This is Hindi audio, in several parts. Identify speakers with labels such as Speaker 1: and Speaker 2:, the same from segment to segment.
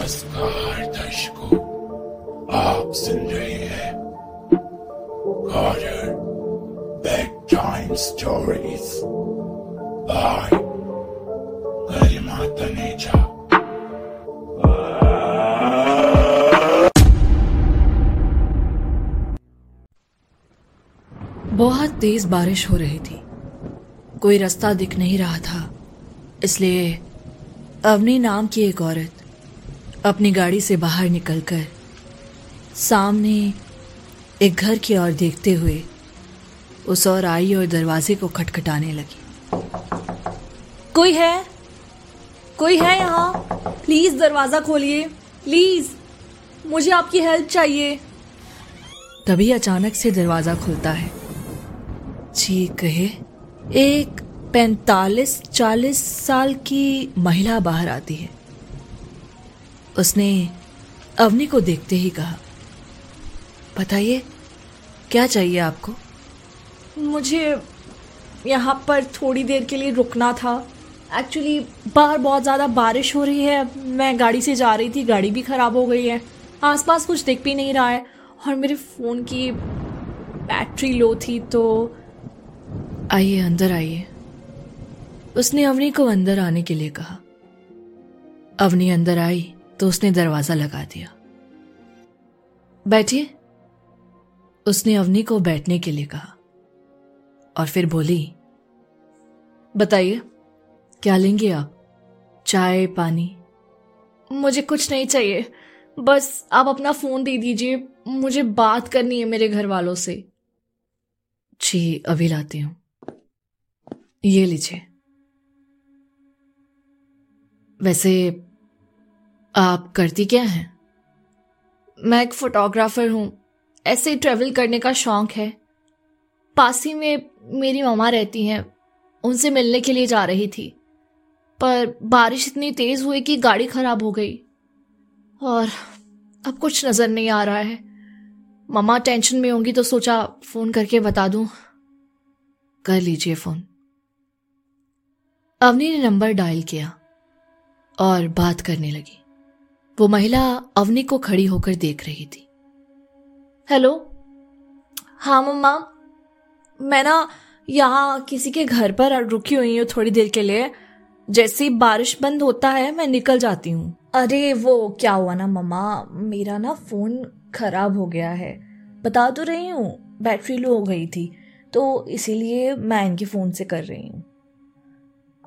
Speaker 1: नमस्कार, दर्शकों। आप सुन रहे हैं कॉर्डर bed time stories by Garima Taneja
Speaker 2: बहुत तेज बारिश हो रही थी। कोई रास्ता दिख नहीं रहा था, इसलिए अवनी नाम की एक औरत अपनी गाड़ी से बाहर निकलकर सामने एक घर की ओर देखते हुए उस और आई और दरवाजे को खटखटाने लगी। कोई है? कोई है यहाँ? प्लीज़ दरवाज़ा खोलिए। प्लीज़, मुझे आपकी हेल्प चाहिए। तभी अचानक से दरवाज़ा खुलता है। जी कहे एक पैंतालीस चालीस साल की महिला बाहर आती है। उसने अवनी को देखते ही कहा बताइए क्या चाहिए आपको? मुझे यहाँ पर थोड़ी देर के लिए रुकना था। एक्चुअली बाहर बहुत ज़्यादा बारिश हो रही है। मैं गाड़ी से जा रही थी गाड़ी भी ख़राब हो गई है। आसपास कुछ दिख भी नहीं रहा है और मेरे फ़ोन की बैटरी लो थी तो आइए अंदर आइए। उसने अवनी को अंदर आने के लिए कहा। अवनी अंदर आई। तो उसने दरवाज़ा लगा दिया। बैठिए। उसने अवनी को बैठने के लिए कहा और फिर बोली बताइए क्या लेंगे आप? चाय पानी? मुझे कुछ नहीं चाहिए। बस आप अपना फ़ोन दे दीजिए। मुझे बात करनी है मेरे घर वालों से। जी अभी लाती हूँ। ये लीजिए। वैसे आप करती क्या हैं? मैं एक फोटोग्राफर हूँ। ऐसे ही ट्रेवल करने का शौक है। पास ही में मेरी ममा रहती हैं। उनसे मिलने के लिए जा रही थी। पर बारिश इतनी तेज हुई कि गाड़ी खराब हो गई। और अब कुछ नज़र नहीं आ रहा है। ममा टेंशन में होंगी तो सोचा फ़ोन करके बता दूँ। कर लीजिए फ़ोन। अवनी ने नंबर डायल किया और बात करने लगी। वो महिला अवनी को खड़ी होकर देख रही थी। हेलो? हाँ मम्मा मैं ना यहाँ किसी के घर पर रुकी हुई हूँ थोड़ी देर के लिए। जैसे ही बारिश बंद होता है, मैं निकल जाती हूँ। अरे, वो क्या हुआ ना मम्मा मेरा ना फ़ोन खराब हो गया है। बता तो रही हूँ, बैटरी लो हो गई थी तो इसीलिए मैं इनके फ़ोन से कर रही हूँ।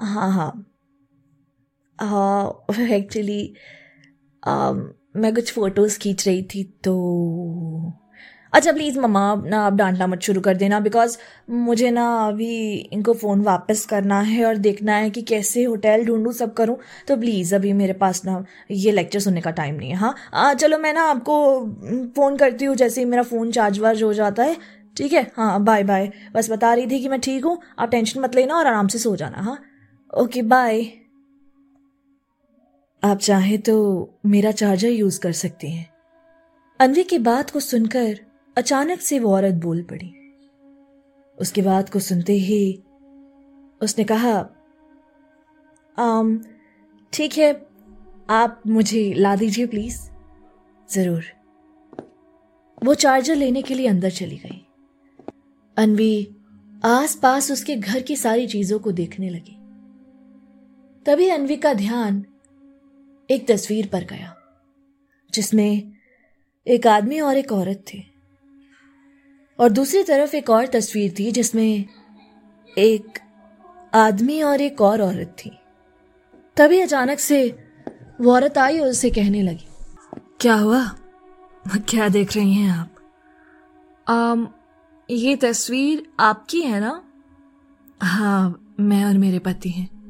Speaker 2: हाँ हाँ। हाँ एक्चुअली मैं कुछ फ़ोटोज़ खींच रही थी तो अच्छा प्लीज़ मम्मा, ना आप डांटना मत शुरू कर देना बिकॉज़ मुझे ना अभी इनको फ़ोन वापस करना है और देखना है कि कैसे होटल ढूंढूं, सब करूँ। तो प्लीज़ अभी मेरे पास ना ये लेक्चर सुनने का टाइम नहीं है। हाँ चलो, मैं ना आपको फ़ोन करती हूँ, जैसे ही मेरा फ़ोन चार्ज वार्ज हो जाता है। ठीक है? हाँ बाय बाय बस बता रही थी कि मैं ठीक हूँ, आप टेंशन मत लेना और आराम से सो जाना। हाँ? ओके बाय आप चाहें तो मेरा चार्जर यूज़ कर सकती हैं। अनवी की बात को सुनकर अचानक से वो औरत बोल पड़ी। उसकी बात को सुनते ही उसने कहा, आम, ठीक है, आप मुझे ला दीजिए प्लीज़ ज़रूर। वो चार्जर लेने के लिए अंदर चली गई। अनवी आस पास उसके घर की सारी चीज़ों को देखने लगी। तभी अनवी का ध्यान एक तस्वीर पर गया जिसमें एक आदमी और एक औरत थी। और दूसरी तरफ़ एक और तस्वीर थी जिसमें एक आदमी और एक और औरत थी। तभी अचानक से वो औरत आई और उसे कहने लगी क्या हुआ? क्या देख रही हैं आप? आम, ये तस्वीर आपकी है ना? हाँ मैं और मेरे पति हैं।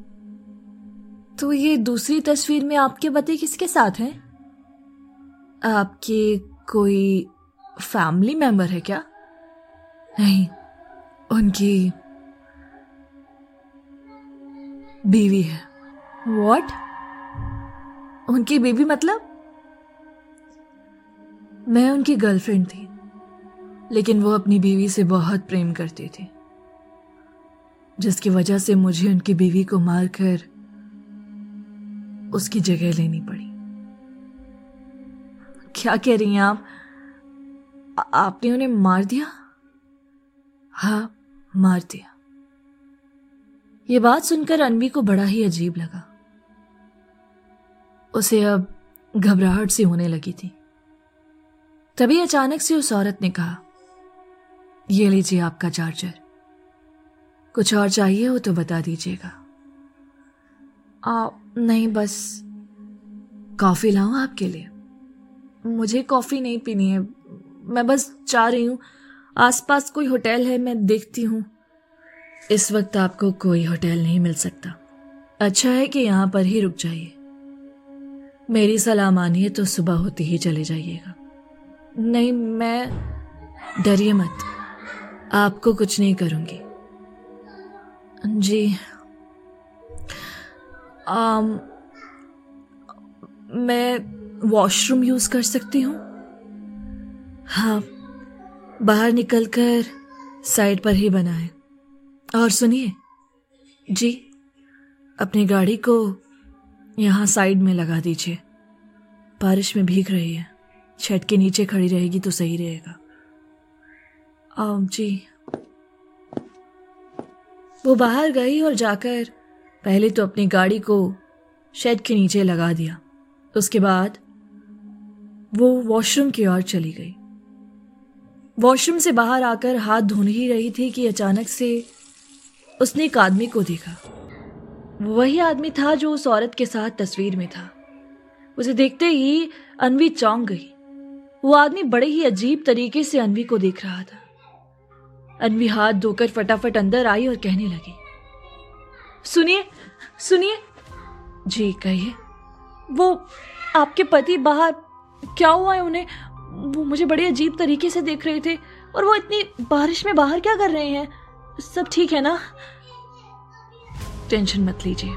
Speaker 2: तो ये दूसरी तस्वीर में आपके पति किसके साथ हैं? आपके कोई फैमिली मेंबर है क्या? नहीं, उनकी बीवी है। वॉट उनकी बीवी मतलब? मैं उनकी गर्लफ्रेंड थी, लेकिन वो अपनी बीवी से बहुत प्रेम करती थी, जिसकी वजह से मुझे उनकी बीवी को मारकर उसकी जगह लेनी पड़ी। क्या कह रही हैं आप? आपने उन्हें मार दिया? हाँ मार दिया। ये बात सुनकर अनवी को बड़ा ही अजीब लगा। उसे अब घबराहट सी होने लगी थी। तभी अचानक से उस औरत ने कहा, ये लीजिए आपका चार्जर। कुछ और चाहिए हो तो बता दीजिएगा। आ नहीं, बस कॉफ़ी लाऊं आपके लिए। मुझे कॉफ़ी नहीं पीनी है। मैं बस जा रही हूँ। आसपास कोई होटल है, मैं देखती हूँ। इस वक्त आपको कोई होटल नहीं मिल सकता। अच्छा है कि यहाँ पर ही रुक जाइए। मेरी सलाह मानिए तो सुबह होते ही चले जाइएगा। नहीं, मैं डरिए मत। आपको कुछ नहीं करूँगी। जी। आम, मैं वॉशरूम यूज़ कर सकती हूँ? हाँ बाहर निकलकर साइड पर ही बना है। और सुनिए जी अपनी गाड़ी को यहाँ साइड में लगा दीजिए। बारिश में भीग रही है। छत के नीचे खड़ी रहेगी तो सही रहेगा। आम जी। वो बाहर गई और जाकर पहले तो अपनी गाड़ी को शेड के नीचे लगा दिया। उसके बाद वो वॉशरूम की ओर चली गई। वॉशरूम से बाहर आकर हाथ धोने ही रही थी कि अचानक से उसने एक आदमी को देखा। वही आदमी था जो उस औरत के साथ तस्वीर में था। उसे देखते ही अनवी चौंक गई। वो आदमी बड़े ही अजीब तरीके से अनवी को देख रहा था। अनवी हाथ धोकर फटाफट अंदर आई और कहने लगी सुनिए सुनिए। जी, कहिए। वो आपके पति बाहर क्या हुआ है उन्हें? वो मुझे बड़े अजीब तरीके से देख रहे थे और वो इतनी बारिश में बाहर क्या कर रहे हैं? सब ठीक है ना? टेंशन मत लीजिए।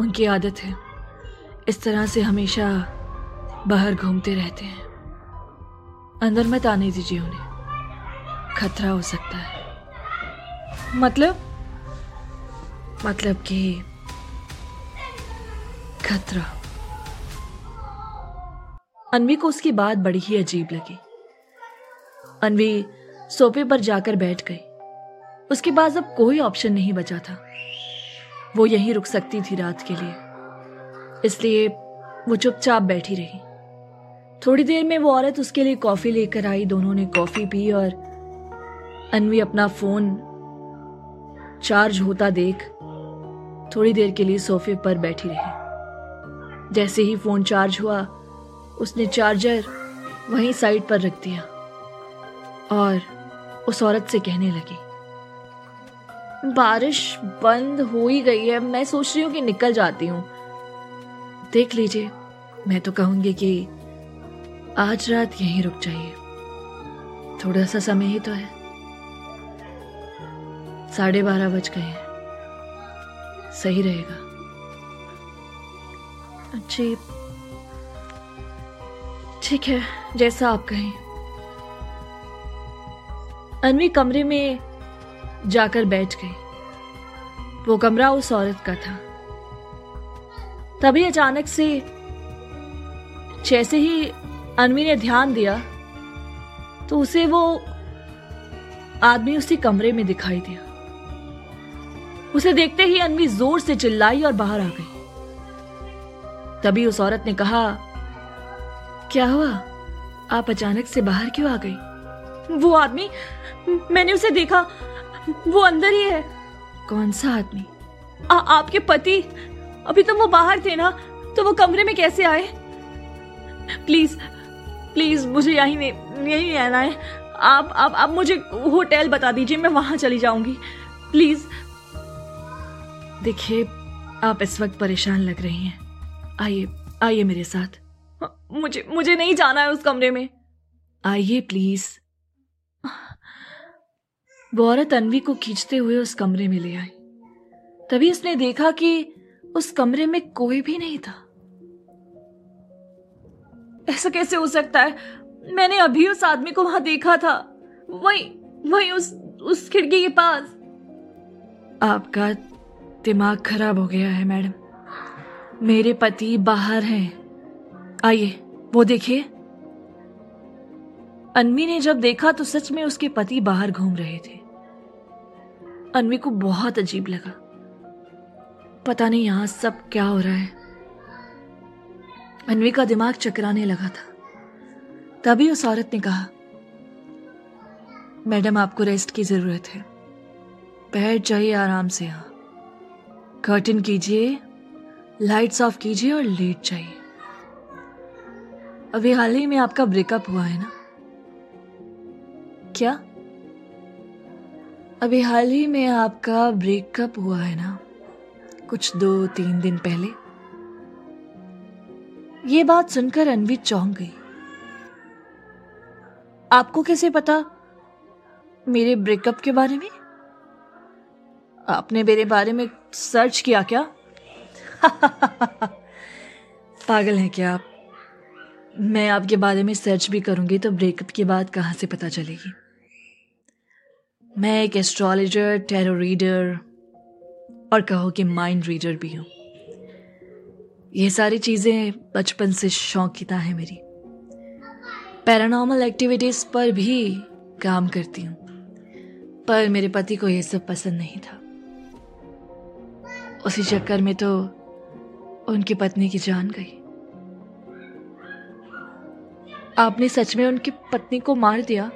Speaker 2: उनकी आदत है। इस तरह से हमेशा बाहर घूमते रहते हैं। अंदर मत आने दीजिए उन्हें। खतरा हो सकता है। मतलब? मतलब कि खतरा। अनवी को उसकी बात बड़ी ही अजीब लगी। अनवी सोफे पर जाकर बैठ गई। उसके पास अब कोई ऑप्शन नहीं बचा था। वो यहीं रुक सकती थी रात के लिए। इसलिए वो चुपचाप बैठी रही। थोड़ी देर में वो औरत उसके लिए कॉफ़ी लेकर आई। दोनों ने कॉफ़ी पी और अनवी अपना फ़ोन चार्ज होता देख थोड़ी देर के लिए सोफे पर बैठी रही। जैसे ही फ़ोन चार्ज हुआ, उसने चार्जर वहीं साइड पर रख दिया और उस औरत से कहने लगी, बारिश बंद हो ही गई है, मैं सोच रही हूँ कि निकल जाती हूँ। देख लीजिए, मैं तो कहूँगी कि आज रात यहीं रुक जाइए। थोड़ा सा समय ही तो है। साढ़े बारह बज गए हैं। सही रहेगा। जी। ठीक है जैसा आप कहें। अनवी कमरे में जाकर बैठ गई। वो कमरा उस औरत का था। तभी अचानक से जैसे ही अनवी ने ध्यान दिया तो उसे वो आदमी उसी कमरे में दिखाई दिया। उसे देखते ही अनवी ज़ोर से चिल्लाई और बाहर आ गई। तभी उस औरत ने कहा, क्या हुआ? आप अचानक से बाहर क्यों आ गई? वो आदमी? मैंने उसे देखा। वो अंदर ही है। कौन सा आदमी? आपके पति। अभी तो वो बाहर थे ना तो वो कमरे में कैसे आए? प्लीज़ प्लीज़, मुझे यही नहीं यही रहना है। आप आप आप मुझे होटल बता दीजिए, मैं वहाँ चली जाऊँगी। प्लीज़ देखिए, आप इस वक्त परेशान लग रही हैं। आइए आइए मेरे साथ। मुझे मुझे नहीं जाना है उस कमरे में। आइए, प्लीज़। वो औरत अनवी को खींचते हुए उस कमरे में ले आई। तभी उसने देखा कि उस कमरे में कोई भी नहीं था। ऐसा कैसे हो सकता है? मैंने अभी उस आदमी को वहाँ देखा था। वही वही उस उस खिड़की के पास। आपका दिमाग खराब हो गया है, मैडम। मेरे पति बाहर हैं। आइए, वो देखिए। अनवी ने जब देखा तो सच में उसके पति बाहर घूम रहे थे। अनवी को बहुत अजीब लगा। पता नहीं यहाँ सब क्या हो रहा है। अनवी का दिमाग चकराने लगा था। तभी उस औरत ने कहा, मैडम, आपको रेस्ट की ज़रूरत है। बैठ जाइए आराम से यहाँ। कर्टन कीजिए लाइट्स ऑफ़ कीजिए और लेट जाइए। अभी हाल ही में आपका ब्रेकअप हुआ है ना? क्या? अभी हाल ही में आपका ब्रेकअप हुआ है ना? कुछ दो, तीन दिन पहले। ये बात सुनकर अनवी चौंक गई। आपको कैसे पता? मेरे ब्रेकअप के बारे में? आपने मेरे बारे में सर्च किया क्या? पागल हैं क्या आप? मैं आपके बारे में सर्च भी करूँगी तो ब्रेकअप की बात कहाँ से पता चलेगी? मैं एक एस्ट्रोलॉजर टेरो रीडर और कहो कि माइंड रीडर भी हूँ। ये सारी चीज़ें बचपन से शौकीता है मेरी। पैरानॉर्मल एक्टिविटीज़ पर भी काम करती हूँ। पर मेरे पति को यह सब पसंद नहीं था। उसी चक्कर में तो उनकी पत्नी की जान गई। आपने सच में उनकी पत्नी को मार दिया?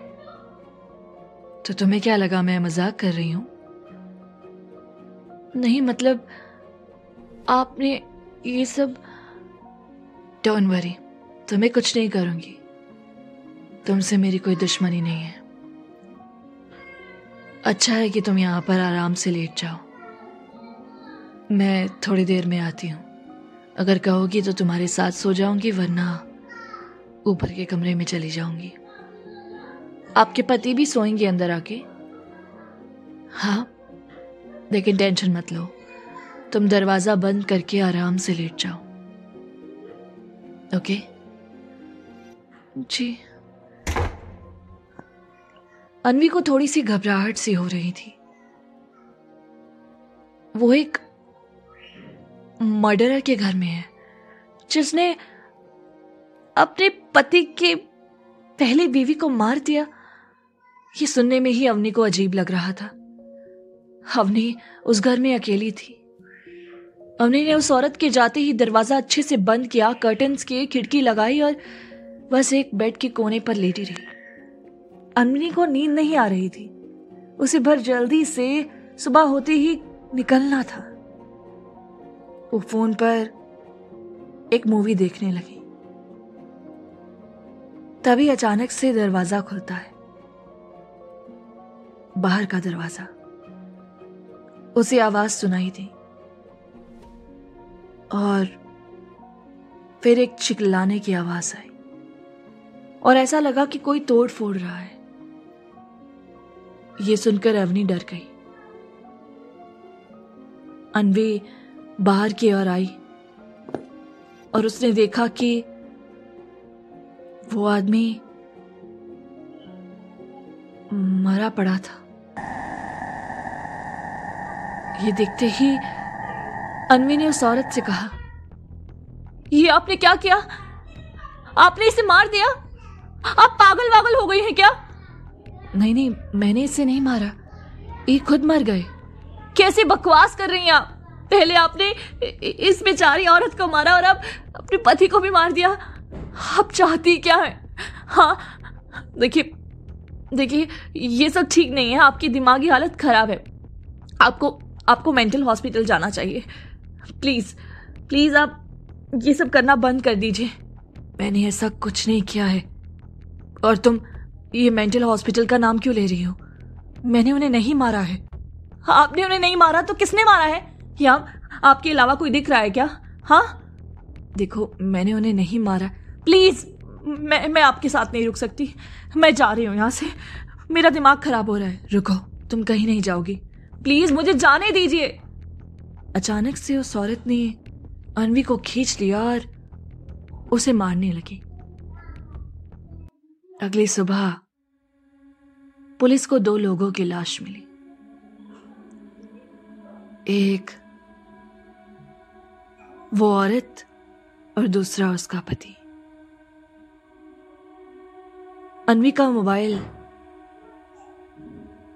Speaker 2: तो तुम्हें क्या लगा मैं मज़ाक कर रही हूँ? नहीं मतलब आपने ये सब डोंट वरी तुम्हें कुछ नहीं करूँगी। तुमसे मेरी कोई दुश्मनी नहीं है। अच्छा है कि तुम यहाँ पर आराम से लेट जाओ। मैं थोड़ी देर में आती हूँ। अगर कहोगी तो तुम्हारे साथ सो जाऊँगी, वरना ऊपर के कमरे में चली जाऊँगी। आपके पति भी सोएँगे अंदर आके? हाँ लेकिन टेंशन मत लो। तुम दरवाज़ा बंद करके आराम से लेट जाओ। ओके? जी। अनवी को थोड़ी सी घबराहट सी हो रही थी। वो एक मर्डरर के घर में है, जिसने अपने पति के पहली बीवी को मार दिया। ये सुनने में ही अवनी को अजीब लग रहा था। अवनी उस घर में अकेली थी। अवनी ने उस औरत के जाते ही दरवाज़ा अच्छे से बंद किया कर्टन्स के खिड़की लगाई और बस एक बेड के कोने पर लेटी रही। अवनी को नींद नहीं आ रही थी। उसे भर जल्दी से सुबह होते ही निकलना था। वो फ़ोन पर एक मूवी देखने लगी। तभी अचानक से दरवाज़ा खुलता है। बाहर का दरवाज़ा। उसे आवाज़ सुनाई दी। और फिर एक चिल्लाने की आवाज़ आई। और ऐसा लगा कि कोई तोड़ फोड़ रहा है। ये सुनकर अवनी डर गई। अनवी बाहर की ओर आई और उसने देखा कि वो आदमी मरा पड़ा था। ये देखते ही अनवी ने उस औरत से कहा, ये आपने क्या किया? आपने इसे मार दिया? आप पागल वागल हो गई हैं क्या? नहीं नहीं, मैंने इसे नहीं मारा। ये खुद मर गए। कैसे बकवास कर रही हैं आप? पहले आपने इस बेचारी औरत को मारा और अब अपने पति को भी मार दिया। आप चाहती क्या है? हाँ देखिए देखिए, ये सब ठीक नहीं है। आपकी दिमागी हालत खराब है। आपको आपको मेंटल हॉस्पिटल जाना चाहिए। प्लीज़ प्लीज़ आप ये सब करना बंद कर दीजिए। मैंने ऐसा कुछ नहीं किया है। और तुम ये मेंटल हॉस्पिटल का नाम क्यों ले रही हो? मैंने उन्हें नहीं मारा है। आपने उन्हें नहीं मारा तो किसने मारा है? या, आपके अलावा कोई दिख रहा है क्या? हाँ? देखो, मैंने उन्हें नहीं मारा। प्लीज़, मैं मैं आपके साथ नहीं रुक सकती। मैं जा रही हूँ यहाँ से। मेरा दिमाग खराब हो रहा है। रुको, तुम कहीं नहीं जाओगी। प्लीज़, मुझे जाने दीजिए। अचानक से उस औरत ने अनवी को खींच लिया और उसे मारने लगी। अगली सुबह पुलिस को दो लोगों की लाश मिली। एक वो औरत और दूसरा उसका पति। अनवी का मोबाइल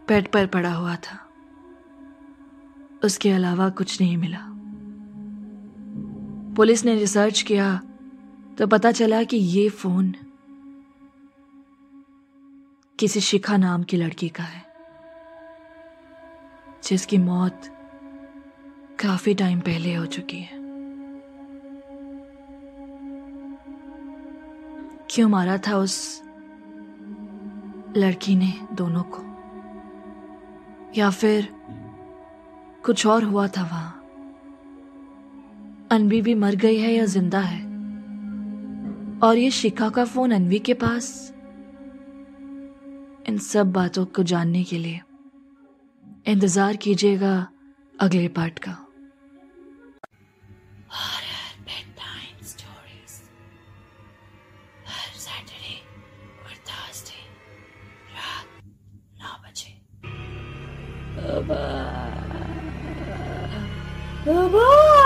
Speaker 2: बेड पर पड़ा हुआ था। उसके अलावा कुछ नहीं मिला। पुलिस ने रिसर्च किया तो पता चला कि ये फ़ोन किसी शिखा नाम की लड़की का है, जिसकी मौत काफ़ी टाइम पहले हो चुकी है। क्यों मारा था उस लड़की ने दोनों को? या फिर कुछ और हुआ था वहाँ? अनवी भी मर गई है या ज़िंदा है? और ये शिखा का फ़ोन अनवी के पास? इन सब बातों को जानने के लिए इंतज़ार कीजिएगा अगले पार्ट का। Baba. Baba.